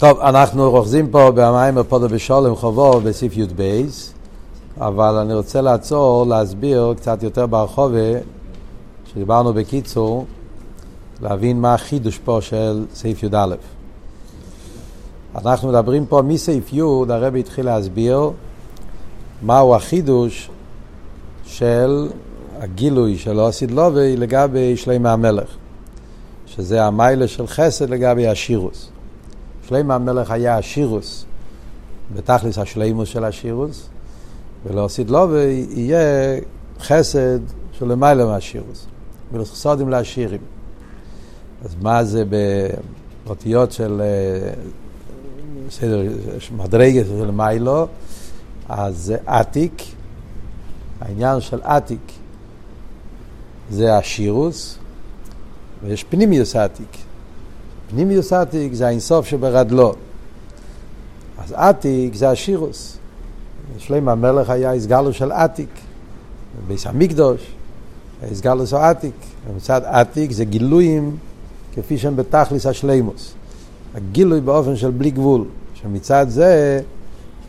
טוב, אנחנו רוכזים פה במים הפודו בשולם חובו בסעיף י"ב, אבל אני רוצה לעצור, להסביר קצת יותר ברחובה, שדיברנו בקיצור, להבין מה החידוש פה של סעיף י"א. אנחנו מדברים פה מסעיף י', הרבי התחיל להסביר מהו החידוש של הגילוי של אוסיד לובי לגבי שלמה המלך, שזה המיילה של חסד לגבי השירוס. שלמה המלך היה השירוס, בתכלס השלימוס של השירוס, ולאוסיד לובי יהיה חסד של למעלה מהשירוס, ולחסודים לעשירים. אז מה זה באותיות של בסדר, מדרגת של מיילו, אז זה עתיק, העניין של עתיק זה השירוס, ויש פנימיוס עתיק. פנימיוס עתיק זה האינסוף שברדלו. אז עתיק זה השירוס. שלם המלך היה הסגלו של עתיק, ביס המקדוש, הסגלו של עתיק. ומצד עתיק זה גילויים כפי שהם בתכליס השלימוס. הגילוי באופן של בלי גבול, שמצד זה,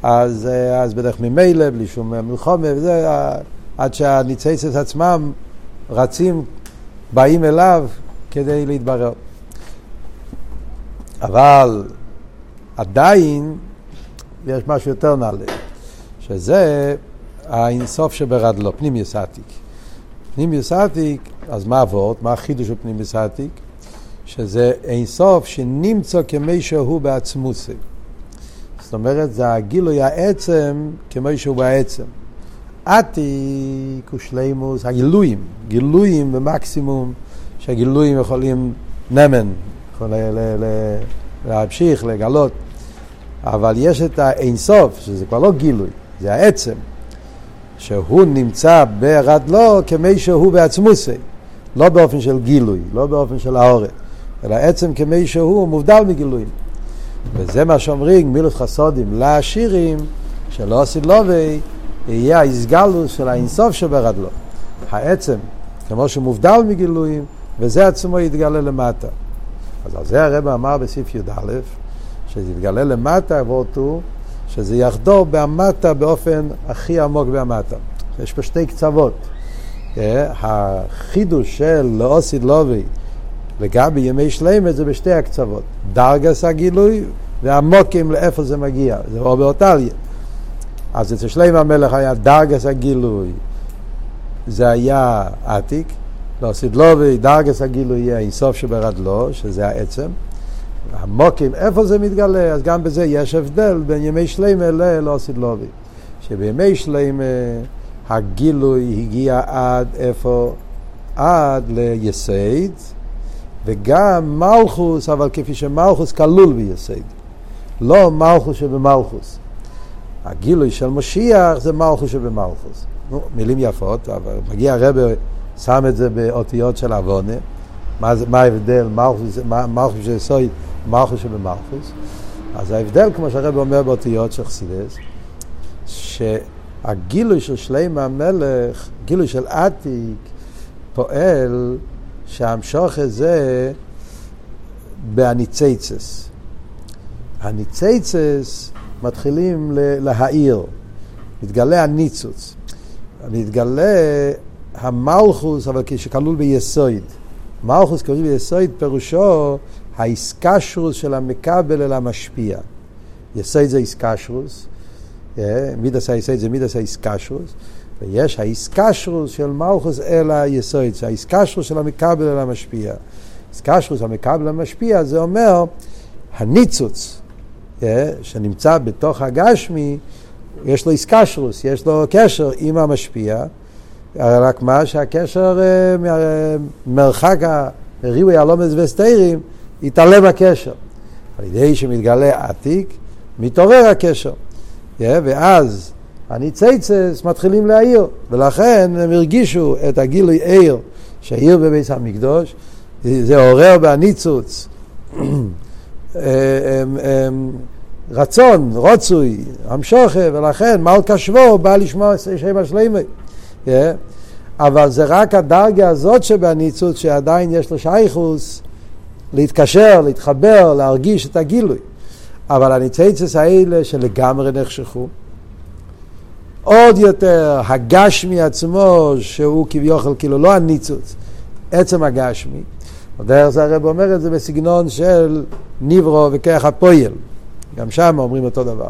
אז, אז בדרך ממילא, בלי שום מלחומה, וזה, עד שהניצייצת עצמם רצים, באים אליו כדי להתברר. אבל עדיין יש משהו יותר נעלה, שזה האינסוף שברדלו, פנימיוס עתיק. פנימיוס עתיק, אז מה עבוד? מה החידוש של פנימיוס עתיק? שזה אינסוף שנמצא כמי שהוא בעצמוסי. זאת אומרת, זה הגילוי העצם כמי שהוא בעצם. עתיק הוא שלימוס, הגילויים, גילויים במקסימום, שהגילויים יכולים נמן, להמשיך, לגלות, אבל יש את האינסוף, שזה כבר לא גילוי, זה העצם, שהוא נמצא ברדלו כמי שהוא בעצמוסי, לא באופן של גילוי, לא באופן של העורף, אלא עצם כמי שהוא מובדל מגילויים. וזה מה שאומרים מילות חסודים לעשירים, שלא עשית לובי, יהיה האיסגלוס של האינסוף שברדלו. העצם, כמו שמובדל מגילויים, וזה עצמו יתגלה למטה. אז על זה הרב אמר בסעיף י"א, שזה יתגלה למטה, ואותו, שזה יחדור במטה באופן הכי עמוק במטה. יש פה שתי קצוות. החידוש של לאוסיד לובי לגבי ימי שלמת זה בשתי הקצוות. דרגס הגילוי והמוקים לאיפה זה מגיע. זה או באותליה. אז אצל שלם המלך היה דרגס הגילוי, זה היה עתיק, לא סידלובי, דרגס הגילוי יהיה אינסוף שברדלו, שזה העצם. המוקים, איפה זה מתגלה? אז גם בזה יש הבדל בין ימי שלמה ללא סידלובי. שבימי שלמה הגילוי הגיע עד איפה? עד ליסייד, וגם מלכוס, אבל כפי שמלכוס כלול ביסייד. לא מלכוס שבמלכוס. הגילוי של משיח זה מלכוס שבמלכוס. נו, מילים יפות, אבל מגיע הרב, שם את זה באותיות של עוונה. מה, מה ההבדל, מלכוס של סוי, מלכוס שבמלכוס. אז ההבדל, כמו שהרב אומר באותיות של חסידס, שהגילוי של שלם המלך, גילוי של עתיק, פועל שהמשוך הזה בהניציצס. הניציצס מתחילים להעיר, מתגלה הניצוץ, מתגלה המלכוס, אבל כשכלול ביסוד. מלכוס כלול ביסוד פירושו האיסקשרוס של המקבל אל המשפיע. יסוד זה איסקשרוס, אה, מידס היסוד זה מידס האיסקשרוס, ויש האיסקשרוס של מלכוס אל היסוד, זה האיסקשרוס של המקבל אל המשפיע. איסקשרוס המקבל אל המשפיע זה אומר הניצוץ, שנמצא בתוך הגשמי, יש לו איסקשרוס, יש לו קשר עם המשפיע, רק מה שהקשר, אה, מרחק הריבוי הלומץ וסתירים, יתעלם הקשר. על ידי שמתגלה עתיק, מתעורר הקשר. ואז הניציצס מתחילים להעיר, ולכן הם הרגישו את הגילוי עיר שהעיר בבית המקדוש, זה עורר בהניצוץ. רצון, רוצוי, המשוכה, ולכן מלכה שבו בא לשמוע שם השלימי. Yeah. אבל זה רק הדרגה הזאת שבניצוץ שעדיין יש לו שייכוס להתקשר, להתחבר, להרגיש את הגילוי. אבל הניציצס האלה שלגמרי נחשכו. עוד יותר, הגשמי עצמו, שהוא כביכול כאילו לא הניצוץ, עצם הגשמי. דרך זה הרב אומר את זה בסגנון של ניברו וכיח הפויל. גם שם אומרים אותו דבר.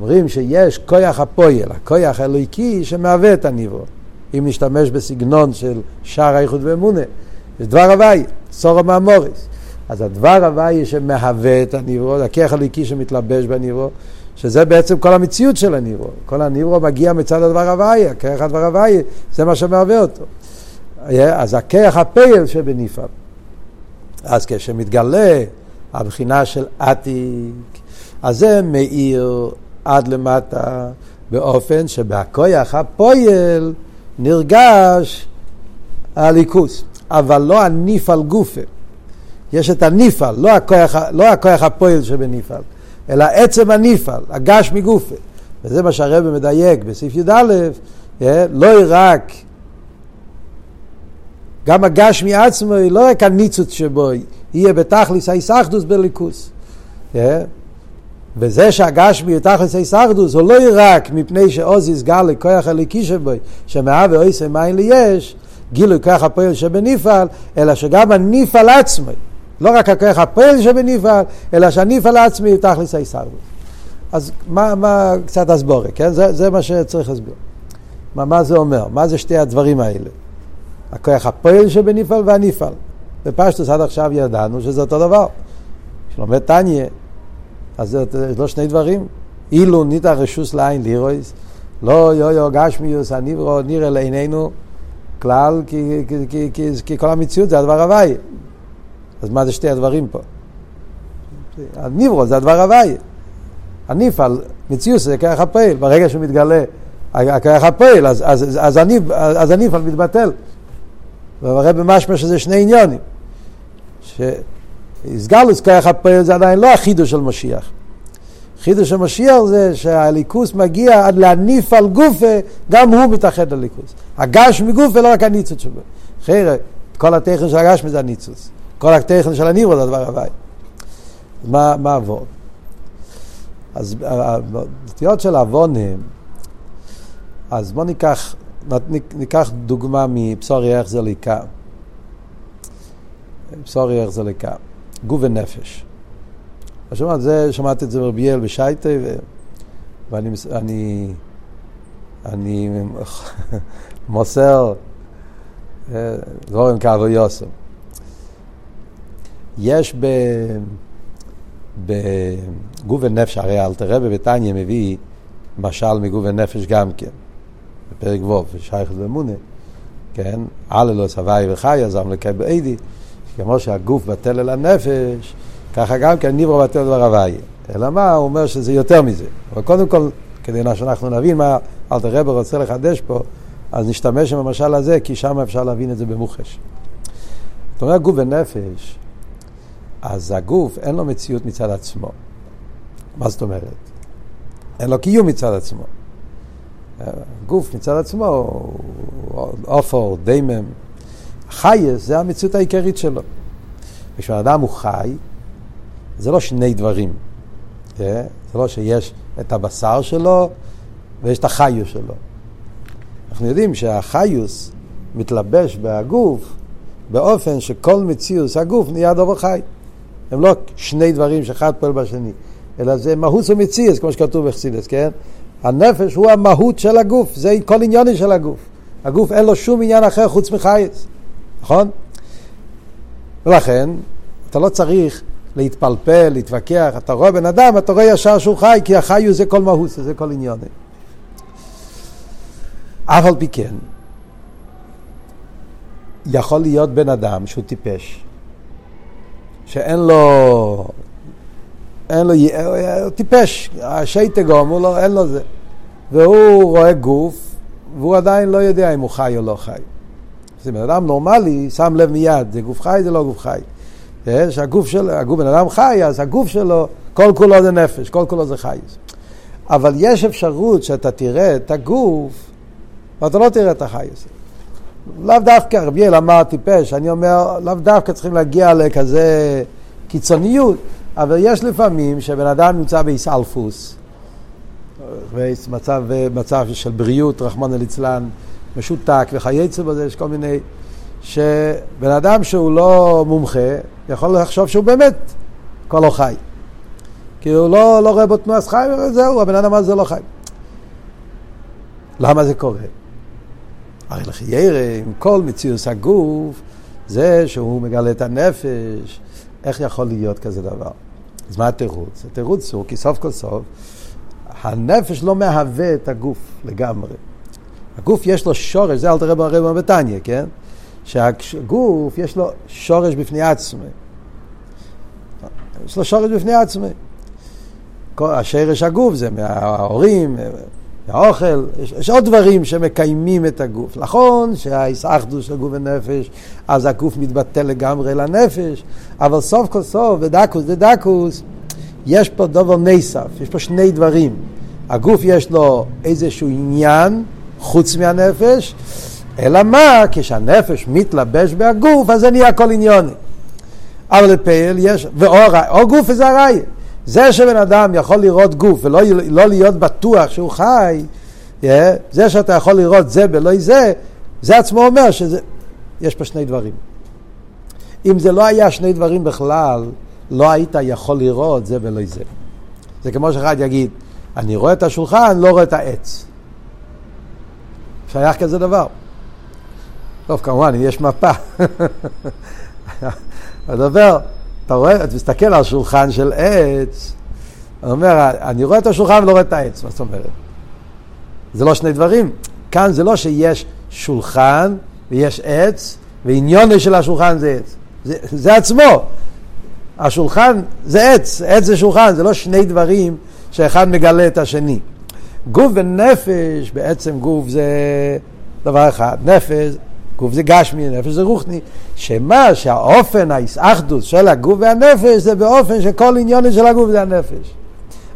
אומרים שיש כויח הפויל, הכויח האלוהיקי שמהווה את הניברו. אם נשתמש בסגנון של שער האיחוד ואמונה, יש דבר הוואי, סורו מהמוריס. אז הדבר הוואי שמהווה את הניברו, זה הכיח הליקי שמתלבש בניברו, שזה בעצם כל המציאות של הניברו. כל הניברו מגיע מצד הדבר הוואי, הכיח הדבר הוואי, זה מה שמהווה אותו. אז הכיח הפייל שבנפעל. אז כשמתגלה הבחינה של עתיק, אז זה מאיר עד למטה באופן שבהכויח הפועל נרגש הליכוס, אבל לא הניפל גופה. יש את הניפל, לא הכוח, לא הכוח הפועל שבניפל, אלא עצם הניפל, הגש מגופה. וזה מה שהרבא מדייק בסעיף י"א, אה, לא רק, גם הגש מעצמו, לא רק הניצוץ שבו, יהיה בתכליס האיסאחדוס בליכוס. וזה שהגשמי הוא תכלס איסאחדוס, הוא לא רק מפני שעוז יסגר לכוח הליקי שבו, שמהווה אויסי מים ליש, גילוי כוח הפועל שבנפעל, אלא שגם הנפעל עצמי, לא רק הכוח הפועל שבנפעל, אלא שהנפעל עצמי הוא תכלס איסאחדוס. אז מה, מה קצת הסבורי, כן? זה, זה מה שצריך להסביר. מה, מה זה אומר? מה זה שתי הדברים האלה? הכוח הפועל שבנפעל והנפעל. בפשטוס עד עכשיו ידענו שזה אותו דבר. כשלומד תניא, אז זה לא שני דברים. אילו ניתח רשוס לעין לירויס, לא יו יו גשמיוס הניברו נראה לעינינו כלל, כי, כי, כי, כי, כי כל המציאות זה הדבר הוואי. אז מה זה שתי הדברים פה? הניברו זה הדבר הוואי. הניפל, מציאות זה כרך הפועל. ברגע שהוא מתגלה הכרך הפועל, אז, אז, אז, אז, אז הניפל מתבטל. והרב משמע שזה שני עניונים. איסגלוס כרך הפועל זה עדיין לא החידוש של משיח. חידוש של משיח זה שהליכוס מגיע עד להניף על גופה, גם הוא מתאחד לליכוס. הגש מגופה לא רק הניצוץ שבו. אחרת, כל הטכן של הגש זה הניצוץ. כל הטכן של הניברו זה הדבר הבא. מה, מה עבור? אז הנטיות של עוונים, אז בואו ניקח, ניקח דוגמה מבשורי איך זה איך זה ליקה. גוף ונפש. שמעת, זה, שמעתי את זה מרביאל בשייטה, ו... ואני אני, אני מוסר אה, דבורים כאבו יוסו. יש ב... בגוף ונפש, הרי אלתר רבי בתניא מביא משל מגוף ונפש גם כן, בפרק ו', שייכת במונה, כן? אללוס הוואי וחי, זם לקי באידי. כמו שהגוף בטל אל הנפש, ככה גם כן ניברו בטל דבר הוואי. אלא מה, הוא אומר שזה יותר מזה. אבל קודם כל, כדי שאנחנו נבין מה אלתר רבר רוצה לחדש פה, אז נשתמש עם המשל הזה, כי שם אפשר להבין את זה במוחש. זאת אומרת, גוף ונפש, אז הגוף אין לו מציאות מצד עצמו. מה זאת אומרת? אין לו קיום מצד עצמו. גוף מצד עצמו הוא עופר, דיימם, חייס זה המציאות העיקרית שלו. כשאדם הוא חי, זה לא שני דברים. אה? זה לא שיש את הבשר שלו ויש את החיוס שלו. אנחנו יודעים שהחיוס מתלבש בגוף באופן שכל מציאות הגוף נהיה דבר חי. הם לא שני דברים שאחד פועל בשני, אלא זה מהות ומציאות, כמו שכתוב בחסידס, כן? הנפש הוא המהות של הגוף, זה כל עניוני של הגוף. הגוף אין לו שום עניין אחר חוץ מחייס. נכון? ולכן, אתה לא צריך להתפלפל, להתווכח, אתה רואה בן אדם, אתה רואה ישר שהוא חי, כי החי הוא זה כל מהות, זה כל עניון. אף על פי כן, יכול להיות בן אדם שהוא טיפש, שאין לו, אין לו, הוא טיפש, השייטגום, הוא לא, אין לו זה, והוא רואה גוף, והוא עדיין לא יודע אם הוא חי או לא חי. זה בן אדם נורמלי, שם לב מיד, זה גוף חי, זה לא גוף חי. אה, שהגוף שלו, הגוף בן אדם חי, אז הגוף שלו, כל כולו זה נפש, כל כולו זה חי. אבל יש אפשרות שאתה תראה את הגוף, ואתה לא תראה את החי הזה. לאו דווקא, רבי אל אמר טיפש, אני אומר, לאו דווקא צריכים להגיע לכזה קיצוניות, אבל יש לפעמים שבן אדם נמצא באיסאלפוס, מצב, מצב של בריאות, רחמנא ליצלן, משותק וכייצא בזה, יש כל מיני... שבן אדם שהוא לא מומחה, יכול לחשוב שהוא באמת כל לא חי. כי הוא לא, לא רואה בו תנועת חי, וזהו, הבן אדם הזה לא חי. למה זה קורה? הרי לכי ירא, עם כל מציאות הגוף, זה שהוא מגלה את הנפש, איך יכול להיות כזה דבר? אז מה התירוץ? התירוץ הוא כי סוף כל סוף הנפש לא מהווה את הגוף לגמרי. הגוף יש לו שורש, זה אל תראה ברב בתניא, כן? שהגוף יש לו שורש בפני עצמי. יש לו שורש בפני עצמי. השרש הגוף זה מההורים, מהאוכל, יש, יש עוד דברים שמקיימים את הגוף. נכון שהאיסאחדוס של גוף ונפש, אז הגוף מתבטל לגמרי לנפש, אבל סוף כל סוף, בדקוס דדקוס, יש פה דבר נסף, יש פה שני דברים. הגוף יש לו איזשהו עניין חוץ מהנפש, אלא מה? כשהנפש מתלבש בהגוף, אז זה נהיה כל עניוני. אבל לפעיל יש, ואו גוף וזה הראיה. זה שבן אדם יכול לראות גוף ולא לא להיות בטוח שהוא חי, yeah, זה שאתה יכול לראות זה ולא זה, זה עצמו אומר שיש פה שני דברים. אם זה לא היה שני דברים בכלל, לא היית יכול לראות זה ולא זה. זה כמו שאחד יגיד, אני רואה את השולחן, לא רואה את העץ. שייך כזה דבר. טוב, כמובן, יש מפה. הדבר, אתה רואה, אתה מסתכל על שולחן של עץ, הוא אומר, אני רואה את השולחן ולא רואה את העץ, מה זאת אומרת? זה לא שני דברים. כאן זה לא שיש שולחן ויש עץ, ועניון של השולחן זה עץ. זה, זה עצמו. השולחן זה עץ, עץ זה שולחן, זה לא שני דברים שאחד מגלה את השני. גוף ונפש, בעצם גוף זה דבר אחד, נפש גוף זה גשמי, נפש זה רוחני, שמה שהאופן, האחדות של הגוף והנפש זה באופן שכל עניון של הגוף זה הנפש.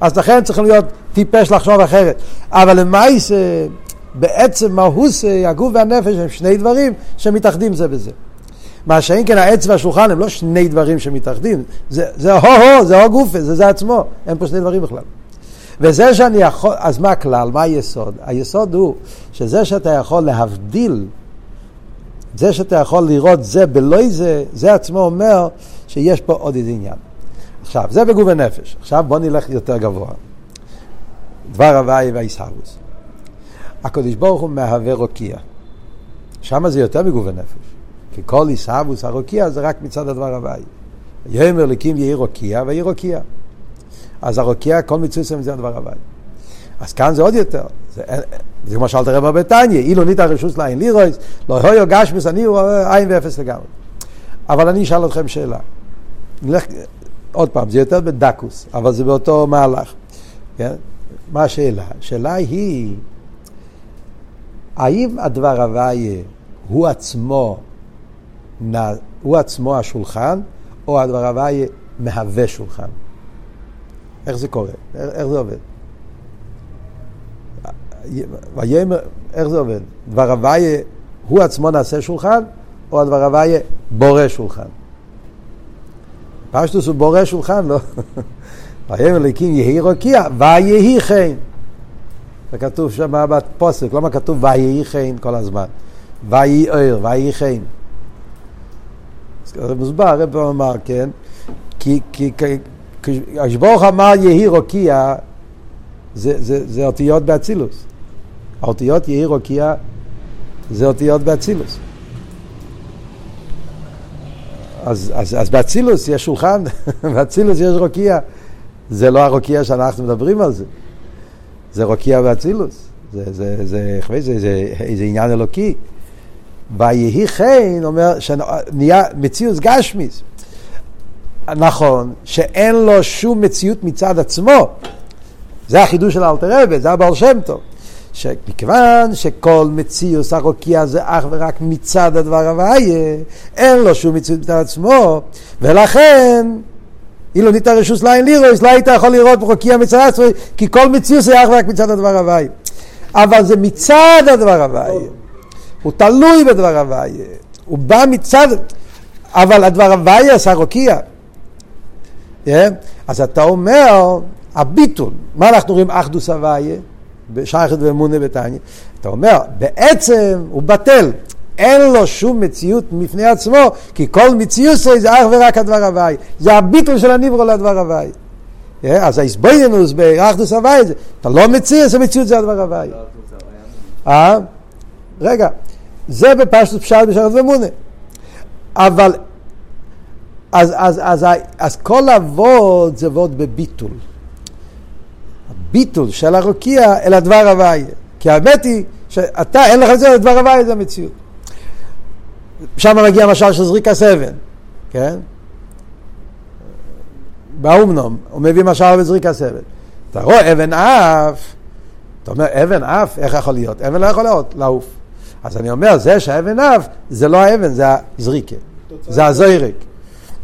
אז לכן צריך להיות טיפש לחשוב אחרת. אבל למעשה, בעצם מהוס הגוף והנפש הם שני דברים שמתאחדים זה בזה. מה שאין כן העץ והשולחן הם לא שני דברים שמתאחדים, זה, זה הו-הו, זה הו גופה, זה זה עצמו, אין פה שני דברים בכלל. וזה שאני יכול, אז מה הכלל, מה היסוד? היסוד הוא שזה שאתה יכול להבדיל זה שאתה יכול לראות זה בלא זה, זה עצמו אומר שיש פה עוד איזה עניין. עכשיו, זה בגוף הנפש. עכשיו בוא נלך יותר גבוה. דבר הוואי והאיסהרוס. הקדוש ברוך הוא מהווה רוקיע. שם זה יותר מגוף הנפש. כי כל איסהרוס הרוקיע זה רק מצד הדבר הוואי. יאמר לקים יהי רוקיע ויהי רוקיע. אז הרוקיע, כל מצווה זה הדבר הוואי. אז כאן זה עוד יותר. זה, זה כמו שאלת רב בתניא, אילו ניתא רשוס לעין לירויס, לא הויו גשמס, אני הוא עין ואפס לגמרי. אבל אני אשאל אתכם שאלה. נלך, עוד פעם, זה יותר בדקוס, אבל זה באותו מהלך. כן? מה השאלה? השאלה היא, האם הדבר הוויה הוא עצמו, הוא עצמו השולחן, או הדבר הוויה מהווה שולחן? איך זה קורה? איך זה עובד? ויאמר, איך זה עובד? דבר הוויה הוא עצמו נעשה שולחן, או הדבר הוויה בורא שולחן? פשטוס הוא בורא שולחן, לא? ויאמר אלוקים יהי רוקיע, ויהי חן. זה כתוב שם בפוסק, למה כתוב ויהי חן כל הזמן? ויהי ער, ויהי חן. זה מוסבר, הרב אמר, כן? כי, כי, כשברוך אמר יהי רוקיע, זה, זה, זה אותיות באצילוס. האותיות יהי רוקיע זה אותיות באצילוס. אז, אז, אז באצילוס יש שולחן, באצילוס יש רוקיע. זה לא הרוקיע שאנחנו מדברים על זה. זה רוקיע באצילוס. זה, זה, זה, זה, זה, זה, זה עניין אלוקי. ויהי חן אומר שנהיה מציאות גשמיס. נכון, שאין לו שום מציאות מצד עצמו. זה החידוש של אלתר רבי, זה הבעל שם טוב. שמכיוון שכל מציאוס הרוקיע זה אך ורק מצד הדבר הוויה, אין לו שום מציאות מצד עצמו, ולכן אילו ניתן רשוס ליין לירויס, לא היית יכול לראות רוקיע מצד עצמו, כי כל מציאוס זה אך ורק מצד הדבר הוויה. אבל זה מצד הדבר הוויה. הוא תלוי בדבר הוויה. הוא בא מצד... אבל הדבר הוויה עשה רוקיע. אז אתה אומר, הביטול, מה אנחנו רואים אחדוס הוויה, בשייכת ואמונה בתניא? אתה אומר, בעצם הוא בטל, אין לו שום מציאות מפני עצמו, כי כל מציאות זה אך ורק הדבר הוואי. זה הביטול של הניברו לדבר הוואי. אז ההסבוינינוס באחדוס הוואי, אתה לא מציע, זה מציאות זה הדבר הוואי. אה? רגע, זה בפשטות פשט בשחת ומונה. אבל, אז, אז, אז, אז, כל אבות זה אבות בביטול. הביטול של הרוקיע אל הדבר הוואי. כי האמת היא שאתה, אין לך את זה, הדבר הוואי זה המציאות. שם מגיע משל של זריקה סבן, כן? באומנום, הוא מביא משל בזריקה סבן. אתה רואה אבן אף, אתה אומר אבן אף, איך יכול להיות? אבן לא יכול להיות, לעוף. אז אני אומר, זה שהאבן אף, זה לא האבן, זה הזריקה, זה הזוירק.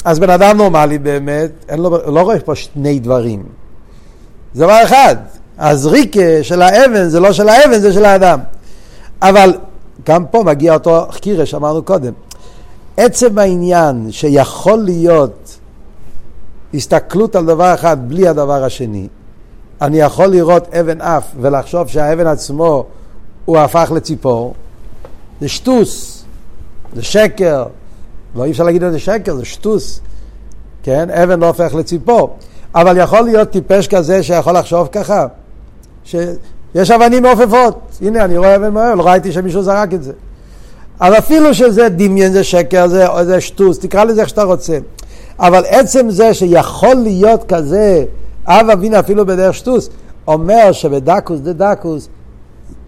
אז בן אדם נורמלי באמת, אין לו, לא רואה פה שני דברים. זה דבר אחד, הזריקה של האבן זה לא של האבן, זה של האדם. אבל גם פה מגיע אותו חירה שאמרנו קודם. עצם העניין שיכול להיות הסתכלות על דבר אחד בלי הדבר השני, אני יכול לראות אבן אף ולחשוב שהאבן עצמו הוא הפך לציפור, זה שטוס, זה שקר, לא אי אפשר להגיד את זה שקר, זה שטוס, כן? אבן לא הופך לציפור. אבל יכול להיות טיפש כזה שיכול לחשוב ככה, שיש אבנים מעופפות. הנה, אני רואה אבן מהר, לא ראיתי שמישהו זרק את זה. אבל אפילו שזה דמיין, זה שקר, זה, זה שטוס, תקרא לזה איך שאתה רוצה. אבל עצם זה שיכול להיות כזה, אב אבינו אפילו בדרך שטוס, אומר שבדקוס דה דקוס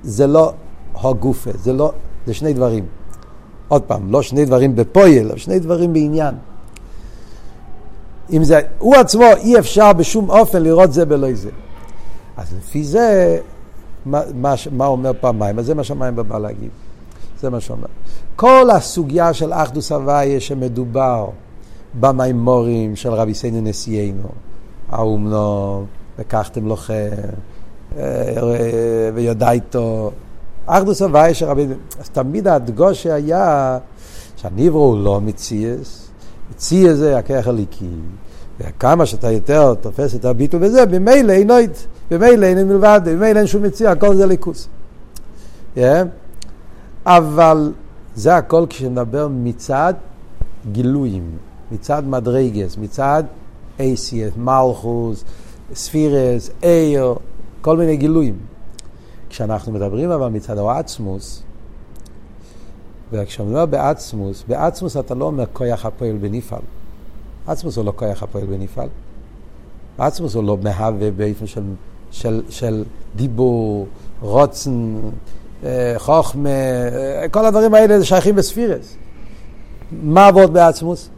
זה לא הגופה, זה לא, זה שני דברים. עוד פעם, לא שני דברים בפויל, אבל שני דברים בעניין. אם זה, הוא עצמו אי אפשר בשום אופן לראות זה בלא זה. אז לפי זה, מה, מה, מה אומר פעמיים? אז זה מה שהמים בא להגיד. זה מה שאומר. כל הסוגיה של אחדוס הוויה שמדובר במימורים של רבי סיינו נשיאנו, האומנו, לקחתם לוחם, אה, ויודע איתו, אחדוס הוויה של רבי... אז תמיד הדגוש שהיה שהניברו הוא לא מציאס, מציאס זה הכרך הליקי. וכמה שאתה יותר תופס את הביטול בזה, במילא אינו, במילא אין מלבד, במילא אין שום מציע, הכל זה ליכוס. Yeah. אבל זה הכל כשנדבר מצד גילויים, מצד מדרגס, מצד אייסיאס, מלכוס, ספירס, אייר, כל מיני גילויים. כשאנחנו מדברים אבל מצד העצמוס, וכשאני אומר בעצמוס, בעצמוס אתה לא אומר כוח הפועל בנפעל. עצמוס הוא לא כוח הפועל בנפעל. עצמוס הוא לא מהווה באופן של, של, של דיבור, רוצן, אה, חוכמה, אה, כל הדברים האלה שייכים בספירס. מה עבוד בעצמוס?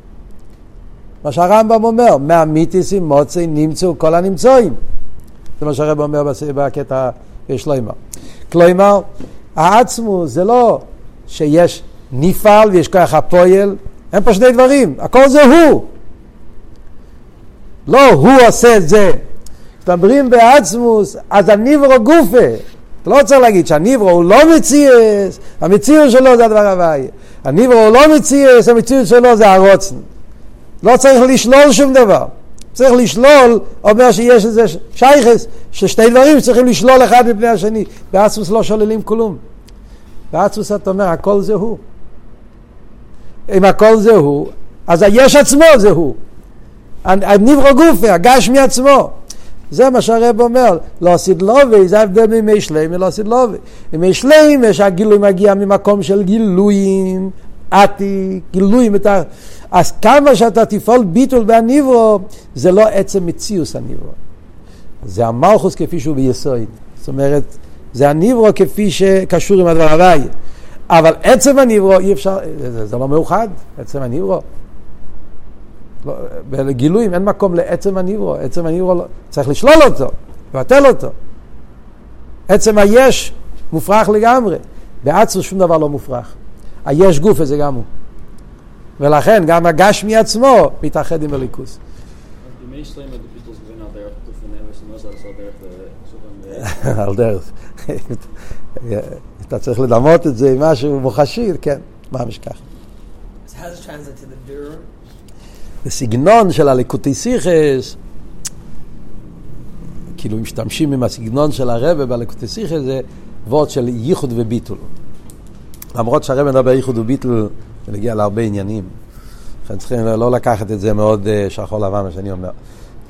מה שהרמב"ם אומר, מהמיתיסים מוצאי נמצאו כל הנמצואים. זה מה שהרב אומר בקטע שלוימר. כלומר, העצמוס זה לא שיש נפעל ויש כוח הפועל, אין פה שני דברים, הכל זה הוא. לא הוא עושה את זה. כשמדברים בעצמוס, אז הניברו גופה. אתה לא צריך להגיד שהניברו הוא לא מציאס, המציאות שלו זה הדבר הוואי. הניברו הוא לא מציאס, המציאות שלו זה הרוצן. לא צריך לשלול שום דבר. צריך לשלול, אומר שיש איזה שייכס, ששתי דברים צריכים לשלול אחד מפני השני. בעצמוס לא שוללים כלום. בעצמוס אתה אומר, הכל זה הוא. אם הכל זה הוא, אז היש עצמו זה הוא. הניברו גופי, הגש מעצמו. זה מה שהרב אומר, לא עשית לובי, זה ההבדל מימי שלם ולא עשית לובי. ימי שלם יש הגילוי מגיע ממקום של גילויים, עתיק, גילויים. אז כמה שאתה תפעול ביטול בהניברו, זה לא עצם מציאוס הניברו. זה המלכוס כפי שהוא ביסוד. זאת אומרת, זה הניברו כפי שקשור עם הדבר הוואי. אבל עצם הניברו אי אפשר, זה, זה לא מאוחד, עצם הניברו. לא, בגילויים אין מקום לעצם הניברו, עצם הניברו לא, צריך לשלול אותו, לבטל אותו. עצם היש מופרך לגמרי, בעצמו שום דבר לא מופרך. היש גוף הזה גם הוא. ולכן גם הגשמי עצמו מתאחד עם הליכוס. על דרך. אתה צריך לדמות את זה עם משהו מוחשי, כן, ממש ככה. בסגנון של הליקוטי סיכס, כאילו משתמשים עם הסגנון של הרבה בליקוטי סיכס, זה וורד של ייחוד וביטול. למרות שהרבה מדבר ייחוד וביטול, זה מגיע להרבה עניינים. לכן צריכים לא לקחת את זה מאוד אה, שחור לבן, מה שאני אומר.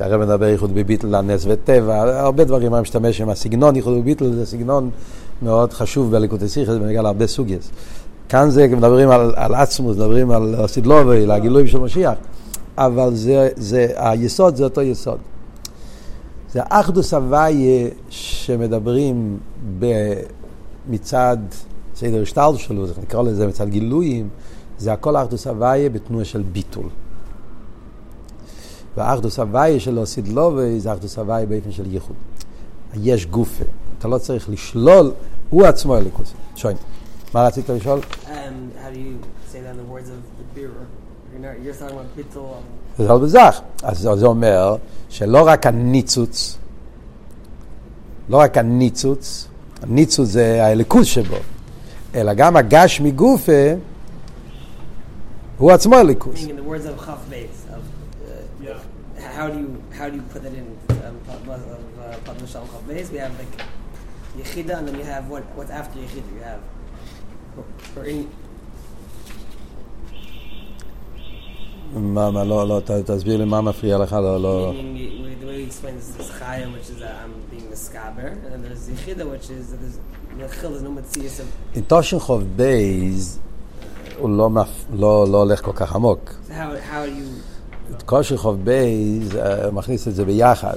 הרב מדבר ייחוד וביטול לנס וטבע, הרבה דברים מה משתמש עם הסגנון ייחוד וביטול, זה סגנון מאוד חשוב בליקוטי סיכס, בנגיע להרבה סוגיות. כאן זה מדברים על, על עצמוס, מדברים על סדלובי, לגילויים של משיח, אבל זה, זה, היסוד זה אותו יסוד. זה אחדוס הוויה שמדברים מצד סדר השטל שלו, זה נקרא לזה מצד גילויים, זה הכל אחדוס הוויה בתנועה של ביטול. והאחדוס הוויה שלו סדלובי זה אחדוס הוויה באופן של ייחוד. יש גופה, אתה לא צריך לשלול, הוא עצמו אליקוס. שוין. מה רצית לשאול? זה לא בזך. אז זה אומר שלא רק הניצוץ, לא רק הניצוץ, הניצוץ זה האליקוס שבו, אלא גם הגש מגופה הוא עצמו אליקוס. how do you how do you put that in um, Shalom Chav We have like Yechida, and then you have what what's after Yechida. You have or in. מה, מה, לא, לא, תסביר לי מה מפריע לך, לא, לא... The way he explains this chayim, which is that I'm being meskaber, and then there's yichida, which is that there's In Toshenchov Beis, הוא לא, לא, לא הולך כל כך עמוק. את קושרחוב בייז, מכניס את זה ביחד.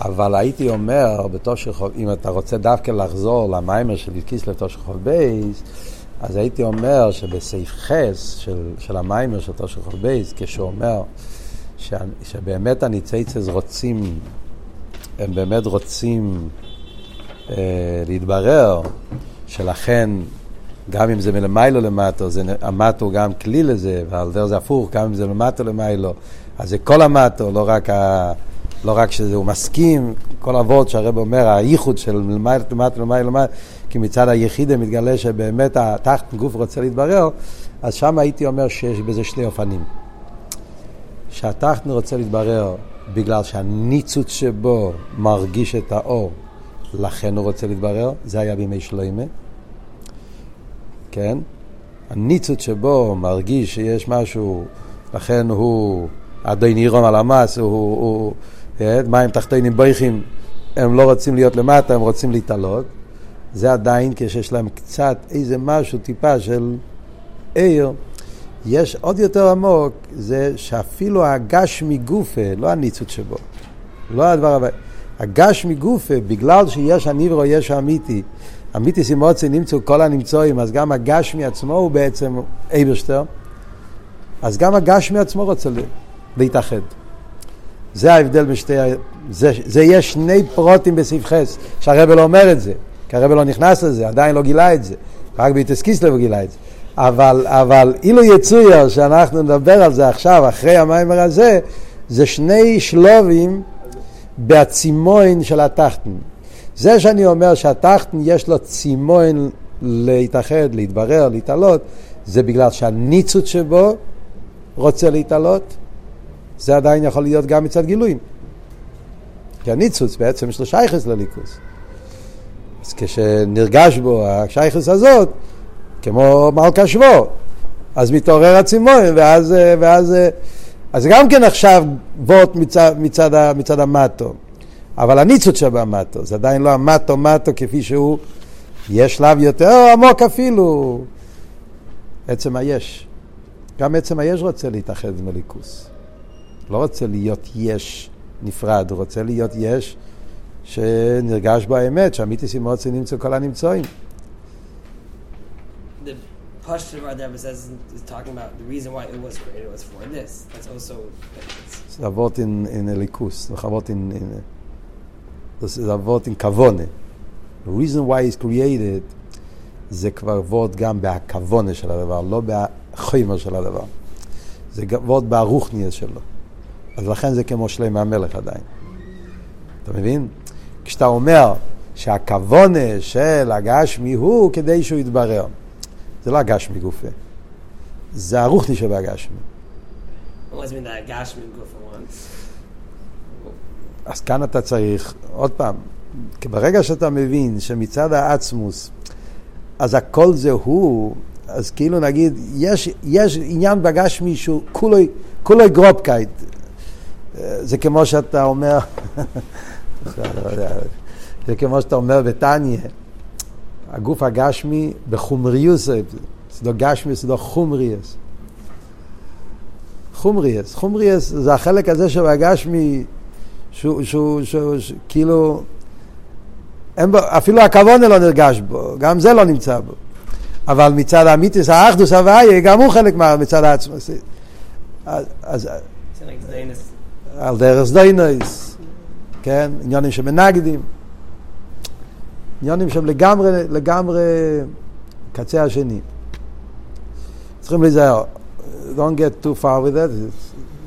אבל הייתי אומר, בתושרחוב, אם אתה רוצה דווקא לחזור למיימר של קיסלב תושרחוב בייז, אז הייתי אומר שבסעיף חס של, של המיימר של תושרחוב בייז, כשהוא אומר ש, שבאמת הניצייצז רוצים, הם באמת רוצים אה, להתברר, שלכן גם אם זה מלמיילו למטו, זה, המטו הוא גם כלי לזה, ועל דרך זה הפוך, גם אם זה למטו למיילו, אז זה כל המטו, לא רק ה... לא רק שהוא מסכים, כל אבות שהרב אומר, הייחוד של מלמד למטה למעלה למטה, כי מצד היחידה מתגלה שבאמת התחת גוף רוצה להתברר, אז שם הייתי אומר שיש בזה שני אופנים. שהתחת רוצה להתברר בגלל שהניצוץ שבו מרגיש את האור, לכן הוא רוצה להתברר, זה היה בימי שלוימה, כן? הניצוץ שבו מרגיש שיש משהו, לכן הוא, אדוני נירום על המס, הוא, הוא, מים תחתינים בויכים, הם לא רוצים להיות למטה, הם רוצים להתעלות. זה עדיין כשיש להם קצת איזה משהו, טיפה של עיר. יש עוד יותר עמוק, זה שאפילו הגש מגופה, לא הניצוץ שבו, לא הדבר הבא, הגש מגופה, בגלל שיש הניברו, יש האמיתי, אמיתי סימוצי נמצאו כל הנמצואים, אז גם הגש מעצמו הוא בעצם אייברשטר, אז גם הגש מעצמו רוצה להתאחד. זה ההבדל בשתי... זה, זה יש שני פרוטים בסעיף חס, שהרבל לא אומר את זה, כי הרבל לא נכנס לזה, עדיין לא גילה את זה, רק ביטס קיסלב גילה את זה. אבל, אבל אילו יצויר שאנחנו נדבר על זה עכשיו, אחרי המיימר הזה, זה שני שלובים בעצימוין של התחתן. זה שאני אומר שהתחתן יש לו צימוין להתאחד, להתברר, להתעלות, זה בגלל שהניצוץ שבו רוצה להתעלות, זה עדיין יכול להיות גם מצד גילויים. כי הניצוץ בעצם יש לו שייכס לליכוס. אז כשנרגש בו השייכס הזאת, כמו מלכה שבו, אז מתעורר הצימון, ואז, ואז אז גם כן עכשיו וורט מצד, מצד, מצד המטו. אבל הניצוץ שבמטו, זה עדיין לא המטו מטו כפי שהוא, יש שלב יותר עמוק אפילו. עצם היש. גם עצם היש רוצה להתאחד עם הליכוס. לא רוצה להיות יש נפרד, הוא רוצה להיות יש שנרגש בו האמת, שהמיתיס אימוצי נמצא כל הנמצאים. Our Rebbe says is talking about the reason why it was created was for this. That's also. זה אבות in in elikus. זה אבות in in. זה אבות in kavone. The reason why it's created זה כבר אבות גם בהכוונה של הדבר, לא בחומר של הדבר. זה אבות ברוחניאס שלו. אז לכן זה כמו שלם המלך עדיין. אתה מבין? כשאתה אומר שהכוונה של הגשמי הוא כדי שהוא יתברר. זה לא הגשמי גופה, זה הרוחני שבהגשמי. אז כאן אתה צריך, עוד פעם, ברגע שאתה מבין שמצד העצמות, אז הכל זה הוא, אז כאילו נגיד, יש, יש עניין בגשמי שהוא כולו, כולו גראָבקייט. זה כמו שאתה אומר, זה כמו שאתה אומר בתניא, הגוף הגשמי בחומריוס, זה לא גשמי, זה לא חומריוס. חומריוס, חומריוס זה החלק הזה שבגשמי, שהוא, שהוא, שהוא, שהוא כאילו, בו, אפילו הכוונה לא נרגש בו, גם זה לא נמצא בו. אבל מצד האמיתיס, האחדוס הוויה, גם הוא חלק מצד העצמו. אז, אז על דרך סדיינויס, כן, עניונים שמנגדים, עניונים שהם לגמרי, לגמרי קצה השני. צריכים להיזהר. Don't get too far with that,